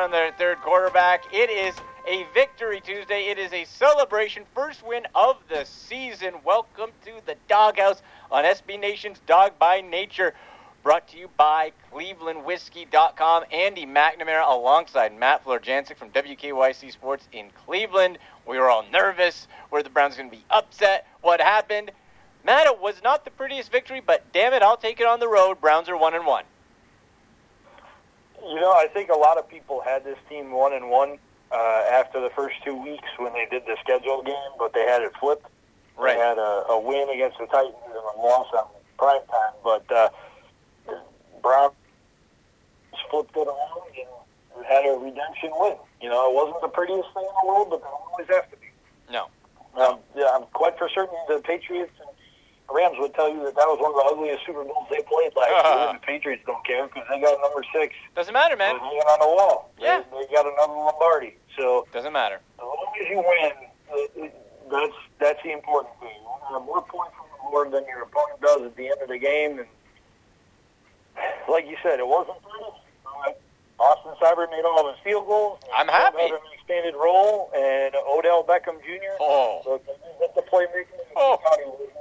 on their third quarterback. It is a victory Tuesday. It is a celebration, first win of the season. Welcome to the Doghouse on SB Nation's Dog by Nature. Brought to you by ClevelandWhiskey.com. Andy McNamara alongside Matt Florjancic from WKYC Sports in Cleveland. We were all nervous. Were the Browns going to be upset? What happened? Matt, it was not the prettiest victory, but damn it, I'll take it on the road. Browns are one and one. You know, I think a lot of people had this team one and one uh, after the first two weeks when they did the scheduled game, but they had it flipped. Right. They had a, a win against the Titans and a loss on prime time, but uh, Browns flipped it around and had a redemption win. You know, it wasn't the prettiest thing in the world, but they always have to be. No. Um, yeah, I'm quite for certain the Patriots and Rams would tell you that that was one of the ugliest Super Bowls they played last Uh-huh. year. The Patriots don't care because they got number six Doesn't matter, man. hanging on the wall. Yeah. They, they got another Lombardi. So Doesn't matter. as long as you win, it, that's that's the important thing. You want to have more points on the board than your opponent does at the end of the game. And like you said, it wasn't pretty. Uh, Austin Seibert made all of his field goals. I'm happy. Had an expanded role, and Odell Beckham Jr. Oh. So get the playmaking, Oh.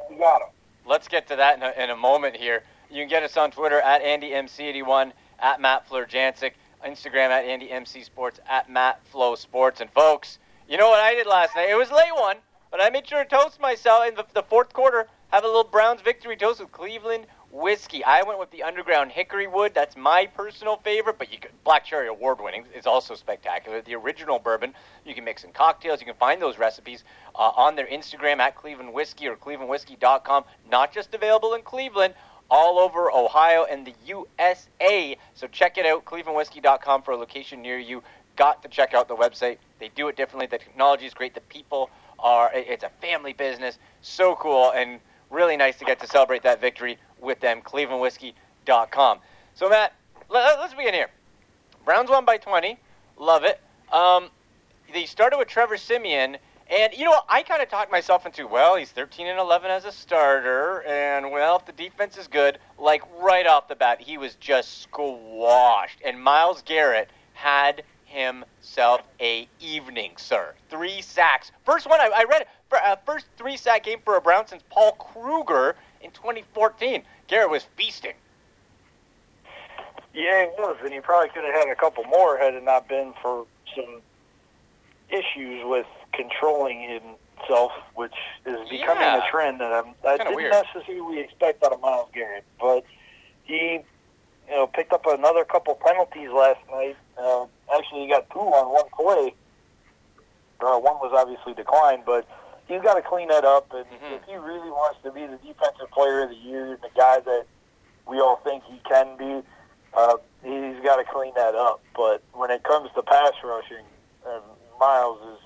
we got him. Let's get to that in a, in a moment here. You can get us on Twitter at AndyMC81, at Matt Florjancic, Instagram at AndyMCSports, at Matt Flow Sports. And folks, you know what I did last night? It was a late one, but I made sure to toast myself in the, the fourth quarter. Have a little Browns victory toast with Cleveland whiskey. I went with the Underground Hickory Wood. That's my personal favorite, but you could, Black Cherry Award winning is also spectacular. The original bourbon. You can mix in cocktails. You can find those recipes uh, on their Instagram at Cleveland Whiskey or ClevelandWhiskey.com. Not just available in Cleveland, all over Ohio and the USA. So check it out, ClevelandWhiskey.com for a location near you. Got to check out the website. They do it differently. The technology is great. The people are. It's a family business. So cool and really nice to get to celebrate that victory with them. ClevelandWhiskey.com. So Matt, let, us begin here. Browns won by 20. Love it. Um, they started with Trevor Siemian, and you know? I kind of talked myself into well, he's 13 and 11 as a starter, and well, if the defense is good, like right off the bat, he was just squashed. And Myles Garrett had himself a evening, sir. Three sacks. First one I, I read. Uh, first three sack game for a Brown since Paul Kruger in 2014. Garrett was feasting. Yeah, he was, and he probably could have had a couple more had it not been for some issues with controlling himself, which is becoming Yeah. a trend that I'm, I didn't weird. necessarily expect out of Myles Garrett. But he, you know, picked up another couple penalties last night. Uh, actually, he got two on one play. Uh, one was obviously declined, but he's got to clean that up. And Mhm. if he really wants to be the defensive player of the year, and the guy that we all think he can be, uh, he's got to clean that up. But when it comes to pass rushing, uh, Myles is,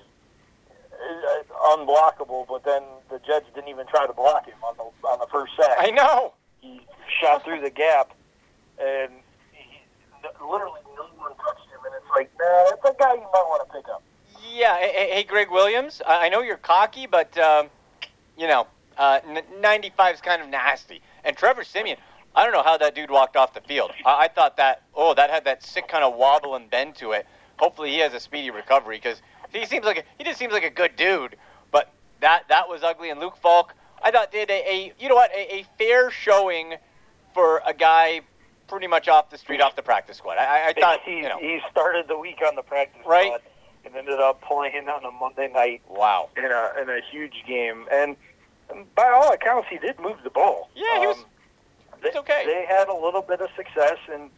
is uh, unblockable. But then the Jets didn't even try to block him on the on the first sack. I know. He shot through the gap, and he, literally no one touched him. And it's like, nah, that's a guy you might want to pick up. Yeah, hey, Gregg Williams, I I know you're cocky, but, um, you know, uh, 95 is kind of nasty. And Trevor Siemian, I don't know how that dude walked off the field. I, I thought that, oh, that had that sick kind of wobble and bend to it. Hopefully he has a speedy recovery because he seems like a, he just seems like a good dude. But that that was ugly. And Luke Falk, I thought did a, a you know what a, a fair showing for a guy pretty much off the street, off the practice squad. I, I- I thought he, you know, he started the week on the practice Right. squad and ended up playing on a Monday night wow. in a in a huge game. And by all accounts, he did move the ball. Yeah, he was- Um, they, okay. They had a little bit of success, and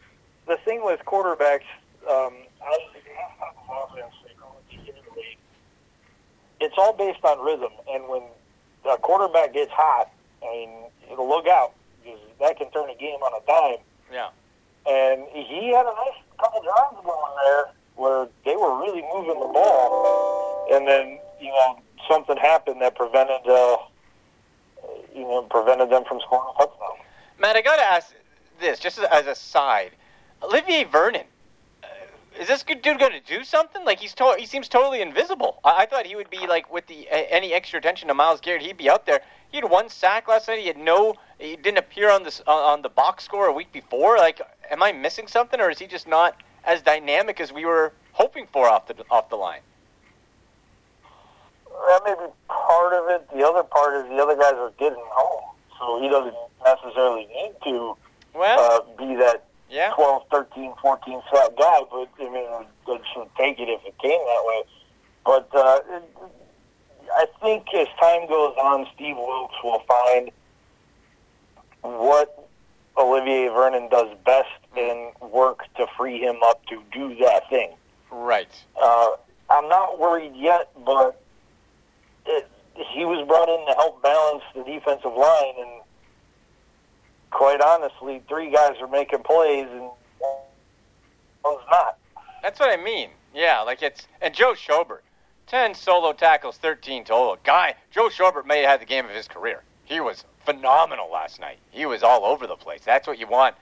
the thing with quarterbacks, um, obviously they have of offense they call it the league. It's all based on rhythm, and when a quarterback gets hot, I mean, it'll look out because that can turn a game on a dime. Yeah. And he had a nice couple drives going there where they were really moving the ball, and then you know something happened that prevented uh, you know prevented them from scoring a touchdown. Matt, I gotta ask this just as, a side. Olivier Vernon, uh, is this dude gonna do something? Like he's to- he seems totally invisible. I-, I thought he would be like with the any extra attention to Myles Garrett, he'd be out there. He had one sack last night. He had no. He didn't appear on this on the box score a week before. Like, am I missing something, or is he just not as dynamic as we were hoping for off the off the line. That may be part of it. The other part is the other guys are getting home, so he doesn't necessarily need to Well, uh, be that yeah. 12, 13, 14 sack guy, but I mean, I should take it if it came that way. But uh, it, I think as time goes on, Steve Wilks will find what Olivier Vernon does best and work to free him up to do that thing. Right. Uh, I'm not worried yet, but it, he was brought in to help balance the defensive line, and quite honestly, three guys are making plays and one's not. That's what I mean. Yeah, like it's and Joe Schobert, ten solo tackles, thirteen total. Guy, Joe Schobert may have had the game of his career. He was phenomenal last night. He was all over the place. That's what you want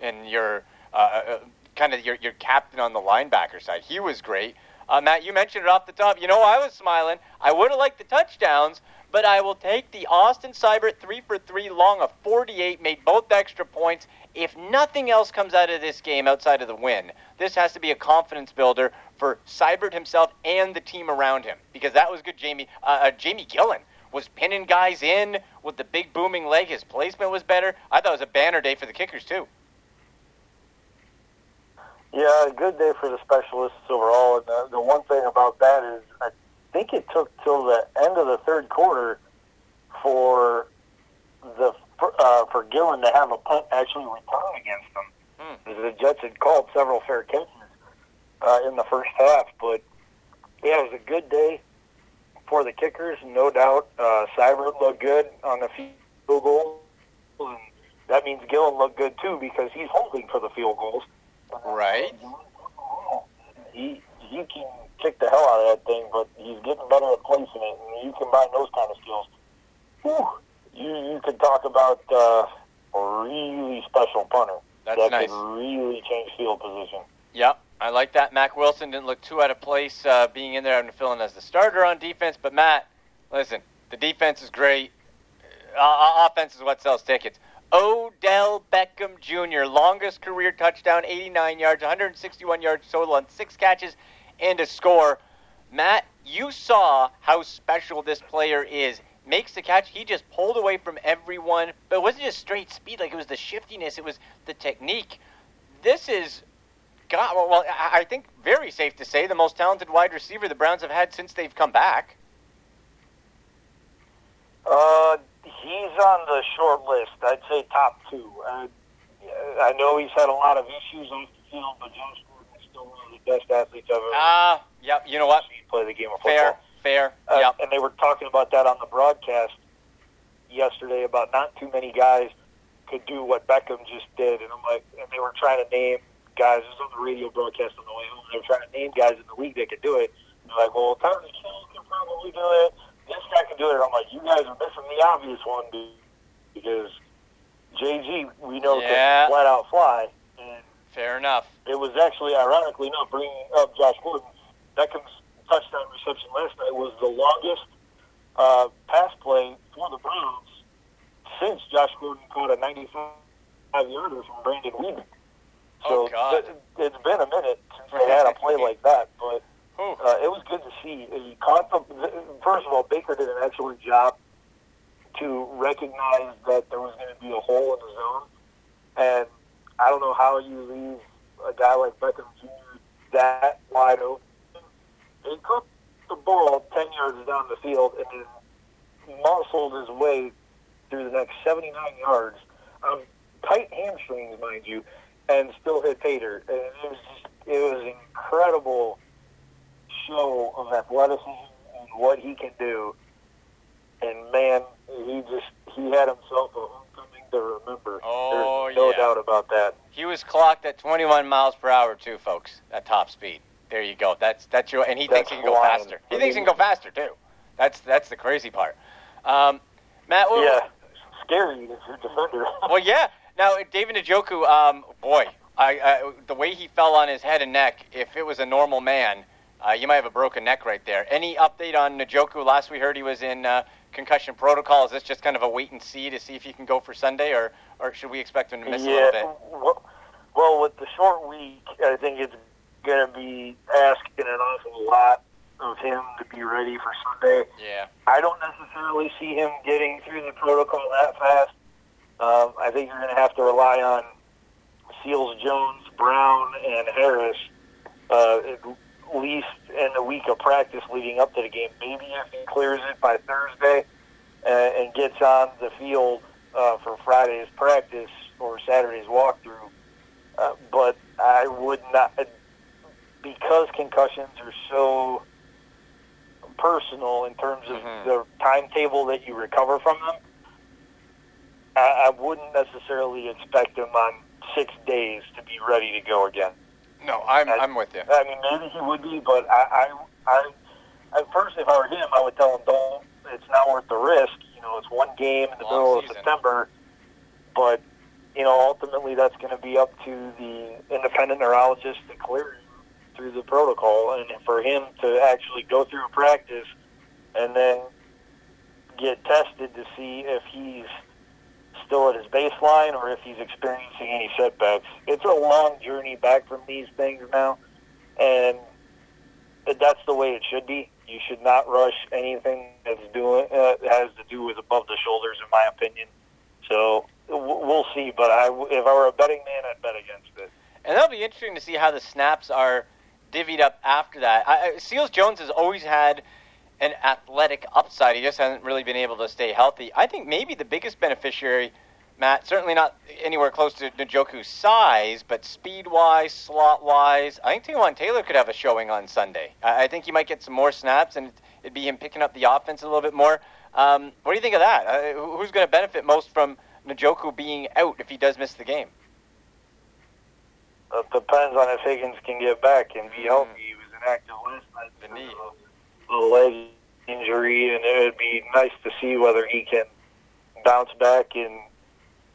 in your uh, uh, kind of your your captain on the linebacker side. He was great. Uh, Matt, you mentioned it off the top. You know, I was smiling. I would have liked the touchdowns, but I will take the Austin Seibert three for three long of 48, made both extra points. If nothing else comes out of this game outside of the win, this has to be a confidence builder for Seibert himself and the team around him because that was good. Jamie uh, uh, Jamie Gillan was pinning guys in with the big booming leg. His placement was better. I thought it was a banner day for the kickers too. Yeah, a good day for the specialists overall. And the, the one thing about that is, I think it took till the end of the third quarter for the uh, for Gillan to have a punt actually return against them. Hmm. The Jets had called several fair catches uh, in the first half, but yeah, it was a good day for the kickers, no doubt. Uh, Seibert looked good on the field goal, and that means Gillan looked good too because he's holding for the field goals. Right. He he can kick the hell out of that thing, but he's getting better at placing it. And you combine those kind of skills. Whew, you you could talk about uh, a really special punter That's that nice. could really change field position. Yep, I like that. Mack Wilson didn't look too out of place uh, being in there and filling as the starter on defense. But Matt, listen, the defense is great. Uh, offense is what sells tickets. Odell Beckham Jr., longest career touchdown, 89 yards, 161 yards total on six catches and a score. Matt, you saw how special this player is. Makes the catch. He just pulled away from everyone, but it wasn't just straight speed. Like it was the shiftiness. It was the technique. This is God, well, I think very safe to say the most talented wide receiver the Browns have had since they've come back. Uh, he's on the short list. I'd say top two. Uh, I know he's had a lot of issues off the field, but Josh Gordon's still one of the best athletes I've ever Ah, yep. You know what? seen play the game of football. Fair, fair. Uh, yep. And they were talking about that on the broadcast yesterday about not too many guys could do what Beckham just did. And I'm like, and they were trying to name guys. This was on the radio broadcast on the way home. They were trying to name guys in the league that could do it. And they're like, well, Tyreek Hill can probably do it. This guy can do it. And I'm like, you guys are missing the obvious one, dude, because JG we know Yeah. can flat out fly. And Fair enough. it was actually, ironically enough, bringing up Josh Gordon, Beckham's touchdown reception last night was the longest uh, pass play for the Browns since Josh Gordon caught a 95-yarder from Brandon Weeden. Oh, So God. it, it's been a minute since they had a play like that, but uh, it was good to see. He caught the. First of all, Baker did an excellent job to recognize that there was going to be a hole in the zone, and I don't know how you leave a guy like Beckham Jr. that wide open. He caught the ball ten yards down the field and then muscled his way through the next seventy nine yards on tight hamstrings, mind you, and still hit Pater. And it was just it was an incredible show of athleticism and what he can do. And man, he just he had himself a homecoming to remember. Oh, There's no yeah. doubt about that. He was clocked at 21 miles per hour too, folks, at top speed. There you go. That's that's your and he thinks he can go faster. He thinks he can go faster too. That's that's the crazy part. Um, Matt, what, Yeah, scary if you're defender. well, yeah. Now, David Njoku, um, boy, I, I, the way he fell on his head and neck, if it was a normal man, uh, you might have a broken neck right there. Any update on Njoku? Last we heard he was in uh, concussion protocol. Is this just kind of a wait and see to see if he can go for Sunday, or, or should we expect him to miss a little bit? Well, well, with the short week, I think it's going to be asking an awful lot of him to be ready for Sunday. Yeah. I don't necessarily see him getting through the protocol that fast. Um, I think you're going to have to rely on Seals, Jones, Brown, and Harris uh, at least in the week of practice leading up to the game. Maybe if he clears it by Thursday uh, and gets on the field uh, for Friday's practice or Saturday's walkthrough. Uh, but I would not, because concussions are so personal in terms of Mhm. the timetable that you recover from them. I, I wouldn't necessarily expect him on six days to be ready to go again. No, I'm, I- I'm with you. I mean, maybe he would be, but I, I, I, at first, if I were him, I would tell him, don't. It's not worth the risk. You know, it's one game in the Long middle of. September, but you know, ultimately, that's going to be up to the independent neurologist to clear him through the protocol, and for him to actually go through a practice and then get tested to see if he's still at his baseline or if he's experiencing any setbacks. It's a long journey back from these things now, and that's the way it should be. You should not rush anything that's doing uh, has to do with above the shoulders, in my opinion. So we'll see. But I, if I were a betting man, I'd bet against it. And that'll be interesting to see how the snaps are divvied up after that. I, Seals Jones has always had an athletic upside. He just hasn't really been able to stay healthy. I think maybe the biggest beneficiary, Matt, certainly not anywhere close to Njoku's size, but speed wise, slot wise, I think Taywan Taylor could have a showing on Sunday. I, I think he might get some more snaps, and it'd be him picking up the offense a little bit more. Um, what do you think of that? Uh, who's going to benefit most from Njoku being out if he does miss the game? It depends on if Higgins can get back and be healthy. He was inactive last night The knee. of a leg injury, and it would be nice to see whether he can bounce back and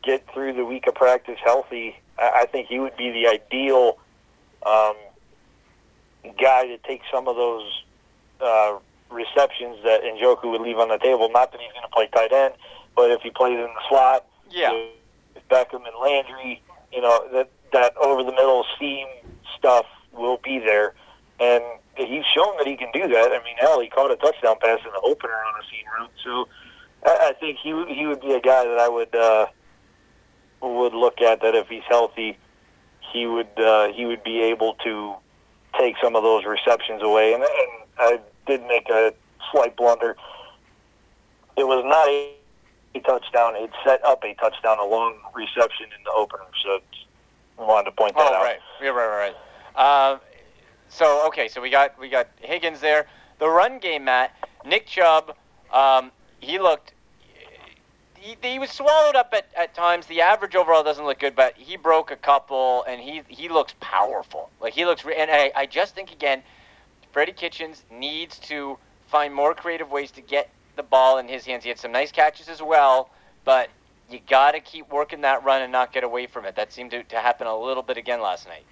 get through the week of practice healthy. I, I think he would be the ideal um, guy to take some of those uh, receptions that Njoku would leave on the table. Not that he's going to play tight end, but if he plays in the slot, Yeah. with Beckham and Landry, you know that that over the middle seam stuff will be there, and he's shown that he can do that. I mean, hell, he caught a touchdown pass in the opener on a seam route, so I, I think he would- he would be a guy that I would uh, would look at that if he's healthy, he would uh, he would be able to take some of those receptions away. And, and I did make a slight blunder. It was not a a touchdown. It set up a touchdown, a long reception in the opener. So I wanted to point that Oh, out. right. Yeah, right, right, right. Um, so okay, so we got we got Higgins there. The run game, Matt. Nick Chubb, um, he looked. He, he was swallowed up at, at times. The average overall doesn't look good, but he broke a couple, and he he looks powerful. Like he looks, and I, I just think again, Freddie Kitchens needs to find more creative ways to get the ball in his hands. He had some nice catches as well, but you got to keep working that run and not get away from it. That seemed to, to happen a little bit again last night.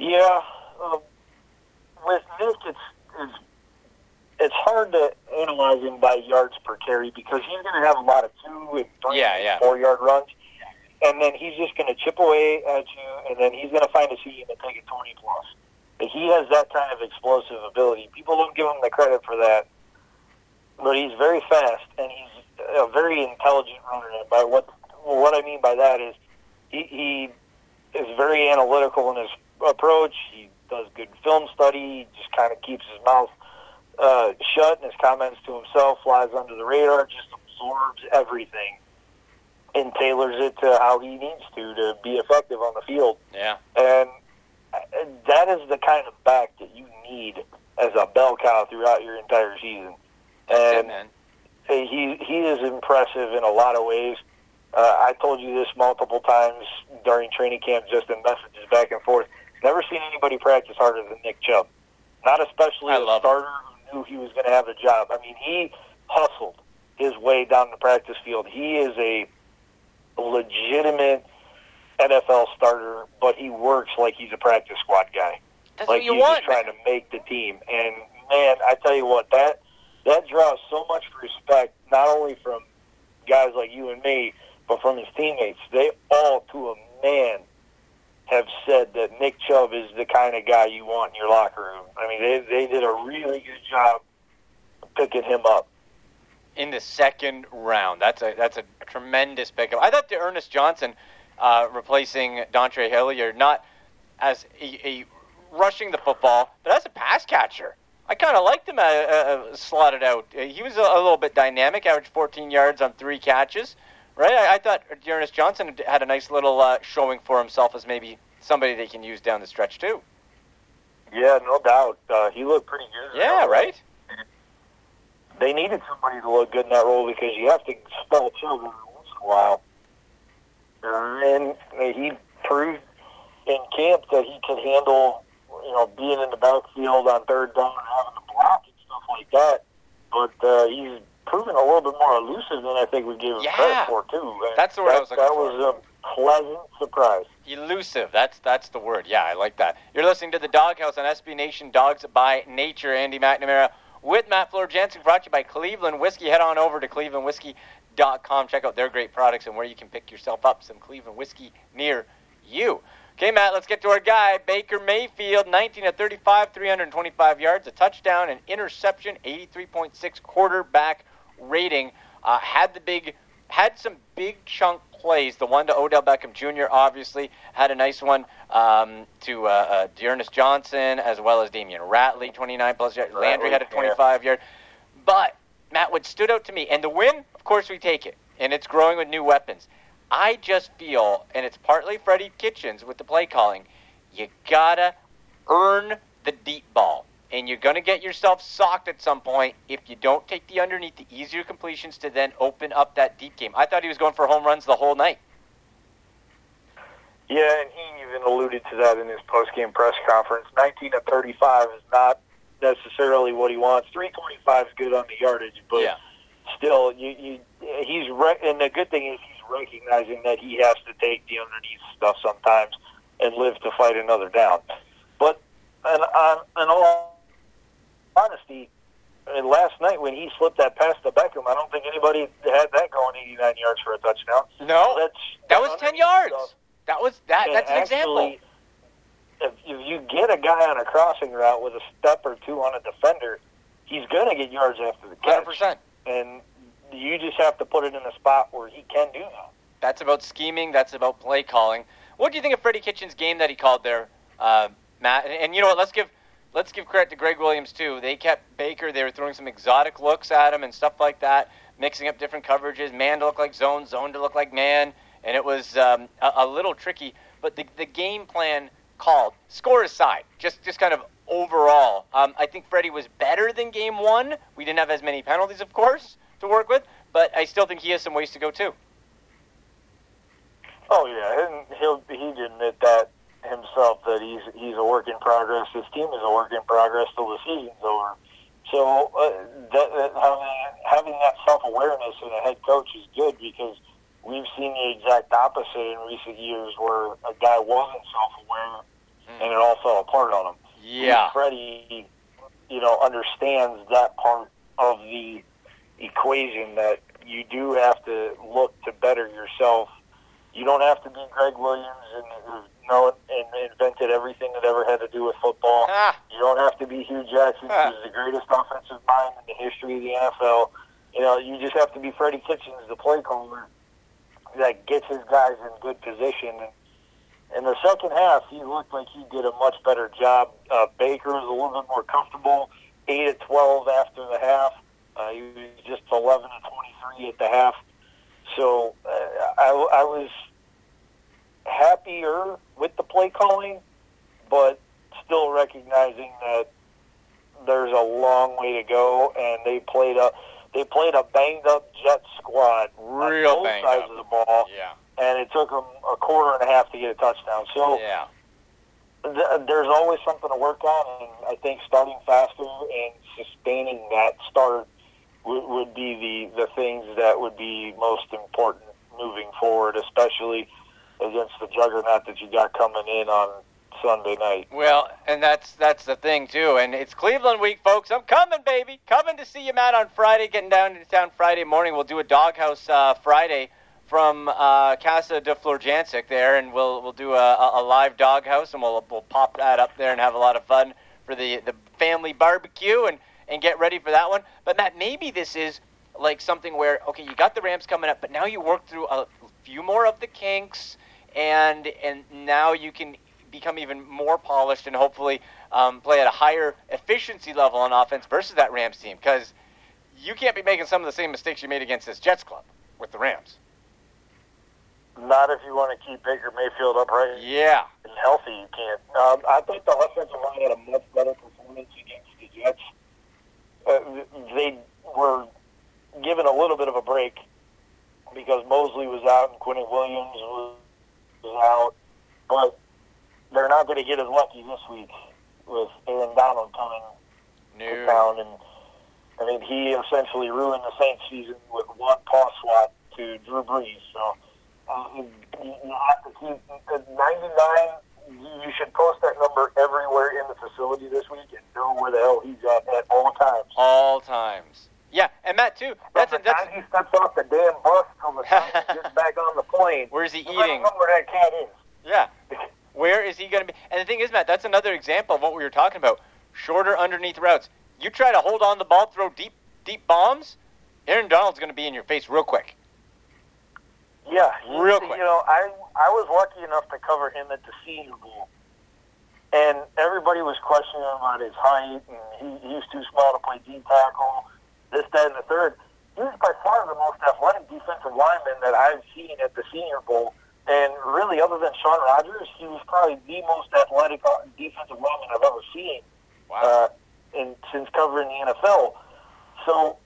Yeah, um, with Nick, it's, it's it's hard to analyze him by yards per carry because he's going to have a lot of two and three Yeah, and yeah. four yard runs, and then he's just going to chip away at you, and then he's going to find a seam and take it twenty plus. He has that kind of explosive ability. People don't give him the credit for that, but he's very fast and he's a very intelligent runner. And by what what I mean by that is he, he is very analytical in his approach. He does good film study. He just kind of keeps his mouth uh, shut and his comments to himself, flies under the radar, just absorbs everything and tailors it to how he needs to to be effective on the field. Yeah. And uh, that is the kind of back that you need as a bell cow throughout your entire season. That's And he he is impressive in a lot of ways. Uh, I told you this multiple times during training camp, just in messages back and forth. Never seen anybody practice harder than Nick Chubb. Not especially a starter who knew he was going to have a job. I mean, he hustled his way down the practice field. He is a legitimate NFL starter, but he works like he's a practice squad guy That's like what you he's want. trying to make the team. And man, I tell you what, that that draws so much respect not only from guys like you and me, but from his teammates. They all, to a man, have said that Nick Chubb is the kind of guy you want in your locker room. I mean, they they did a really good job picking him up in the second round. That's a that's a tremendous pickup. I thought the Ernest Johnson uh, replacing Dontre Hilliard not as a, a, rushing the football, but as a pass catcher. I kind of liked him uh, uh, slotted out. He was a, a, little bit dynamic, averaged 14 yards on three catches. Right? I, I thought Ernest Johnson had a nice little uh, showing for himself as maybe somebody they can use down the stretch too. Yeah, no doubt. Uh, he looked pretty good. Yeah, right they needed somebody to look good in that role because you have to spell children once in a while. Uh, and he proved in camp that he could handle, you know, being in the backfield on third down and having to block and stuff like that. But uh, he's proven a little bit more elusive than I think we gave him yeah. credit for too. That's the word that, I was looking that for. That was a pleasant surprise. Elusive. That's that's the word. Yeah, I like that. You're listening to the Doghouse on SB Nation Dawgs by Nature. Andy McNamara with Matt Florjancic, brought to you by Cleveland Whiskey. Head on over to clevelandwhiskey.com. Check out their great products and where you can pick yourself up some Cleveland whiskey near you. Okay, Matt, let's get to our guy, Baker Mayfield, 19 of 35, 325 yards, a touchdown, an interception, 83.6 quarterback rating. Uh, had the big, had some big chunk plays. The one to Odell Beckham Jr. obviously had a nice one um, to uh, uh, D'Ernest Johnson as well as Damion Ratley, 29 plus yards. Landry had a 25 yard. But Matt, what stood out to me, and the win, of course, we take it, and it's growing with new weapons. I just feel, and it's partly Freddie Kitchens with the play calling, you gotta earn the deep ball and you're going to get yourself socked at some point if you don't take the underneath, the easier completions to then open up that deep game. I thought he was going for home runs the whole night. Yeah, and he even alluded to that in his post-game press conference. 19 to 35 is not necessarily what he wants. 325 is good on the yardage, but yeah. still, you, you, he's re- and the good thing is he's recognizing that he has to take the underneath stuff sometimes and live to fight another down. But and uh, on and all honesty, I mean, last night when he slipped that pass to Beckham, I don't think anybody had that going 89 yards for a touchdown. No, that's that was 10 yards. Stuff. That was that. And that's an actually, example. If, if you get a guy on a crossing route with a step or two on a defender, he's going to get yards after the catch. 100%. And you just have to put it in a spot where he can do that. That's about scheming. That's about play calling. What do you think of Freddie Kitchens' game that he called there, uh, Matt? And, and you know what? Let's give let's give credit to Gregg Williams too. They kept Baker. They were throwing some exotic looks at him and stuff like that, mixing up different coverages. Man to look like zone, zone to look like man, and it was um, a, a, little tricky. But the, the game plan called, score aside, just just kind of overall, um, I think Freddie was better than game one. We didn't have as many penalties, of course, to work with, but I still think he has some ways to go too. Oh yeah, and he'll he didn't admit that himself that he's he's a work in progress. His team is a work in progress till the season's over. So uh, that, that having, having that self awareness in a head coach is good because we've seen the exact opposite in recent years where a guy wasn't self aware mm. and it all fell apart on him. Yeah, Freddie, you know, understands that part of the equation that you do have to look to better yourself. You don't have to be Gregg Williams and know and invented everything that ever had to do with football. Ah. You don't have to be Hue Jackson, ah. who's the greatest offensive mind in the history of the NFL. You know, you just have to be Freddie Kitchens, the play caller, that gets his guys in good position. And in the second half, he looked like he did a much better job. Uh, Baker was a little bit more comfortable, 8 at 12 after the half. Uh, he was just 11 to 23 at the half. So uh, I, I was happier with the play calling, but still recognizing that there's a long way to go, and they played a they played a banged up Jet squad Real on both sides up. of the ball, yeah. and it took them a quarter and a half to get a touchdown. So yeah. th- there's always something to work on, and I think starting faster and sustaining that start would, would be the the things that would be most important moving forward, especially against the juggernaut that you got coming in on Sunday night. Well, and that's that's the thing too. And it's Cleveland week, folks. I'm coming, baby. Coming to see you, Matt, on Friday. Getting down to town Friday morning. We'll do a doghouse uh, Friday from uh, Casa de Florjancic there, and we'll we'll do a, a live doghouse, and we'll we'll pop that up there and have a lot of fun for the the family barbecue and and get ready for that one. But Matt, maybe this is like something where okay, you got the Rams coming up, but now you work through a few more of the kinks, and and now you can become even more polished and hopefully um, play at a higher efficiency level on offense versus that Rams team because you can't be making some of the same mistakes you made against this Jets club with the Rams. Not if you want to keep Baker Mayfield upright Yeah. and healthy. You can't. Um, I think the offensive line had a much better performance against the Jets. Uh, they were given a little bit of a break because Mosley was out and Quinnen Williams was, out, but they're not going to get as lucky this week with Aaron Donald coming to town. And I mean, he essentially ruined the Saints season with one pass swat to Drew Brees. So uh, you, you have to keep 99. You should post that number everywhere in the facility this week and know where the hell he's at at all times. All times. Yeah, and Matt too. That's From the that's time he steps off the damn bus till the time he gets back on the plane. where's he I don't eating? know where that cat is. Yeah. Where is he going to be? And the thing is, Matt, that's another example of what we were talking about. Shorter underneath routes. You try to hold on the ball, throw deep, deep bombs. Aaron Donald's going to be in your face real quick. Yeah, he- Real quick. You know, I I was lucky enough to cover him at the Senior Bowl, and everybody was questioning him about his height, and he, he was too small to play D tackle, this, that, and the third. He was by far the most athletic defensive lineman that I've seen at the Senior Bowl, and really, other than Sean Rogers, he was probably the most athletic uh, defensive lineman I've ever seen uh, in, since covering the NFL. So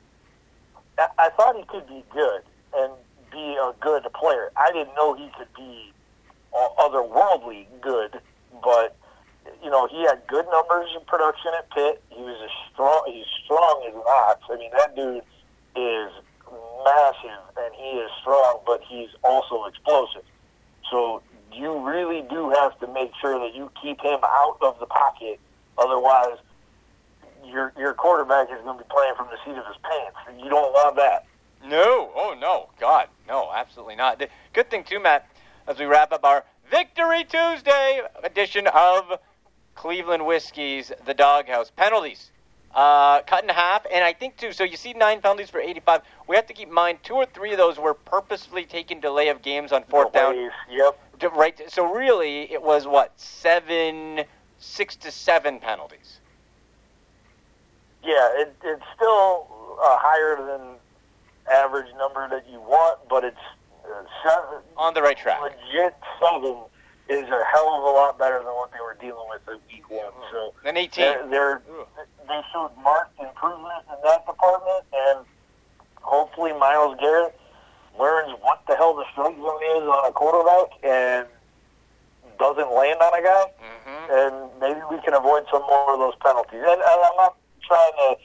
I, I thought he could be good and be a good player. I didn't know he could be uh, otherworldly good, but you know he had good numbers in production at Pitt. He was a strong. He's strong as an ox. I mean that dude is massive and he is strong, but he's also explosive. So you really do have to make sure that you keep him out of the pocket. Otherwise, your your quarterback is going to be playing from the seat of his pants. You don't want that. No. Oh, no. God. No, absolutely not. Good thing, too, Matt, as we wrap up our Victory Tuesday edition of Cleveland Whiskey's The Doghouse. Penalties. Uh, cut in half, and I think too. So you see nine penalties for 85. We have to keep in mind two or three of those were purposefully taking delay of games on fourth down. Yep. Right. So really, it was what seven, six to seven penalties. Yeah, it, it's still a higher than average number that you want, but it's uh, seven, On the right track. legit seven is a hell of a lot better than what they were dealing with at week one. So Then 18. they're, they're they showed marked improvement in that department, and hopefully Myles Garrett learns what the hell the strike zone is on a quarterback and doesn't land on a guy hmm and maybe we can avoid some more of those penalties. And, and I'm not trying to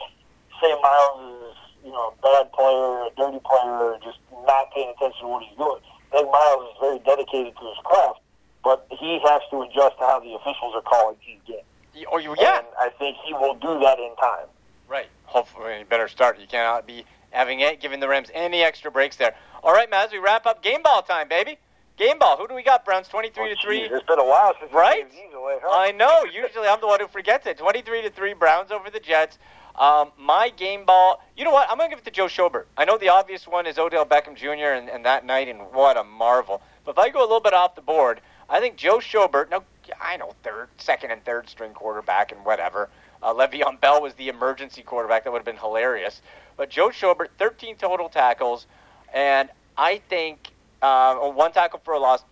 say Myles is, you know, a bad player, a dirty player, just not paying attention to what he's doing. I think Myles is very dedicated to his craft, but he has to adjust to how the officials are calling his game. Oh, you, yeah. And I think he will do that in time. Right. Hopefully, better start. You cannot be having it, giving the Rams any extra breaks there. All right, Matt, as we wrap up, game ball time, baby. Game ball. Who do we got? Browns 23 Oh, to 3. It's been a while since Right? we gave these away, huh? I know. Usually I'm the one who forgets it. 23 to 3 Browns over the Jets. Um, my game ball, you know what? I'm going to give it to Joe Schobert. I know the obvious one is Odell Beckham Jr. and, and that night, and what a marvel. But if I go a little bit off the board, I think Joe Schobert, now, I know third, second, and third string quarterback and whatever. Uh, Le'Veon Bell was the emergency quarterback. That would have been hilarious. But Joe Schobert, 13 total tackles, and I think uh, one tackle for a loss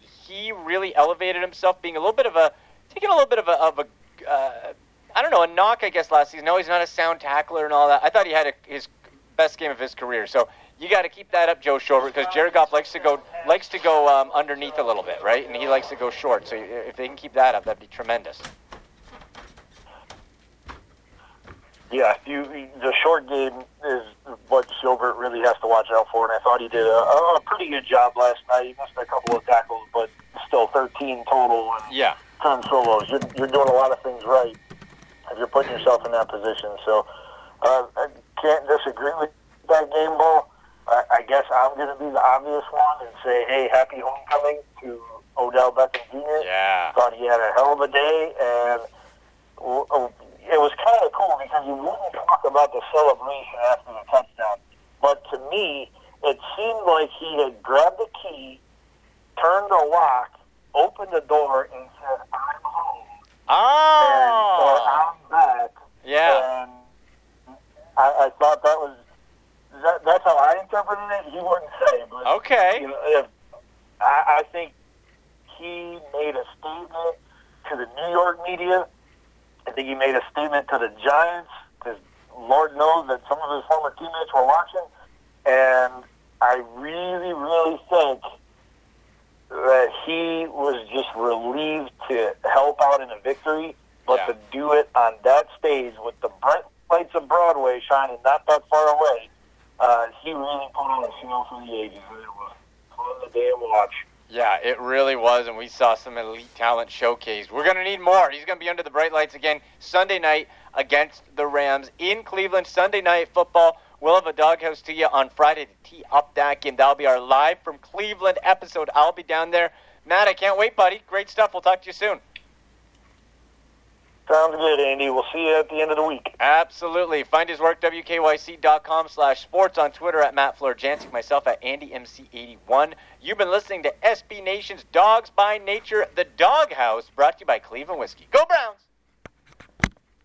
he really elevated himself, being a little bit of a taking a little bit of a, of a uh, I don't know a knock I guess last season. No, he's not a sound tackler and all that. I thought he had a, his best game of his career. So you got to keep that up, Joe Schobert, because Jared Goff likes to go likes to go um, underneath a little bit, right? And he likes to go short. So if they can keep that up, that'd be tremendous. Yeah, you, the short game is what Schobert really has to watch out for, and I thought he did a, a pretty good job last night. He missed a couple of tackles, but still 13 total and Yeah. 10 solos. You're, you're doing a lot of things right if you're putting yourself in that position. So uh, I can't disagree with that game ball. I I, guess I'm going to be the obvious one and say, hey, happy homecoming to Odell Beckham Jr. Yeah. Thought he had a hell of a day, and it was kind of cool because you wouldn't talk about the celebration after the touchdown. But to me, it seemed like he had grabbed the key, turned the lock, opened the door, and said, I'm home. And, or Oh. Ah! I'm back. Yeah. And I, I thought that was that, that's how I interpreted it. He wouldn't say, but Okay. you know, if, I, I think he made a statement to the New York media. I think he made a statement to the Giants because Lord knows that some of his former teammates were watching, and I really, really think that he was just relieved to help out in a victory, but Yeah. to do it on that stage with the bright lights of Broadway shining not that far away, uh, he really put on a show for the ages. It was fun to damn watch. Yeah, it really was, and we saw some elite talent showcased. We're going to need more. He's going to be under the bright lights again Sunday night against the Rams in Cleveland. Sunday night football. We'll have a doghouse to you on Friday to tee up that game. That'll be our live from Cleveland episode. I'll be down there. Matt, I can't wait, buddy. Great stuff. We'll talk to you soon. Sounds good, Andy. We'll see you at the end of the week. Absolutely. Find his work, wkyc.com slash sports, on Twitter at Matt Florjancic, myself at AndyMC81. You've been listening to SB Nation's Dawgs by Nature, the Doghouse, brought to you by Cleveland Whiskey. Go Browns!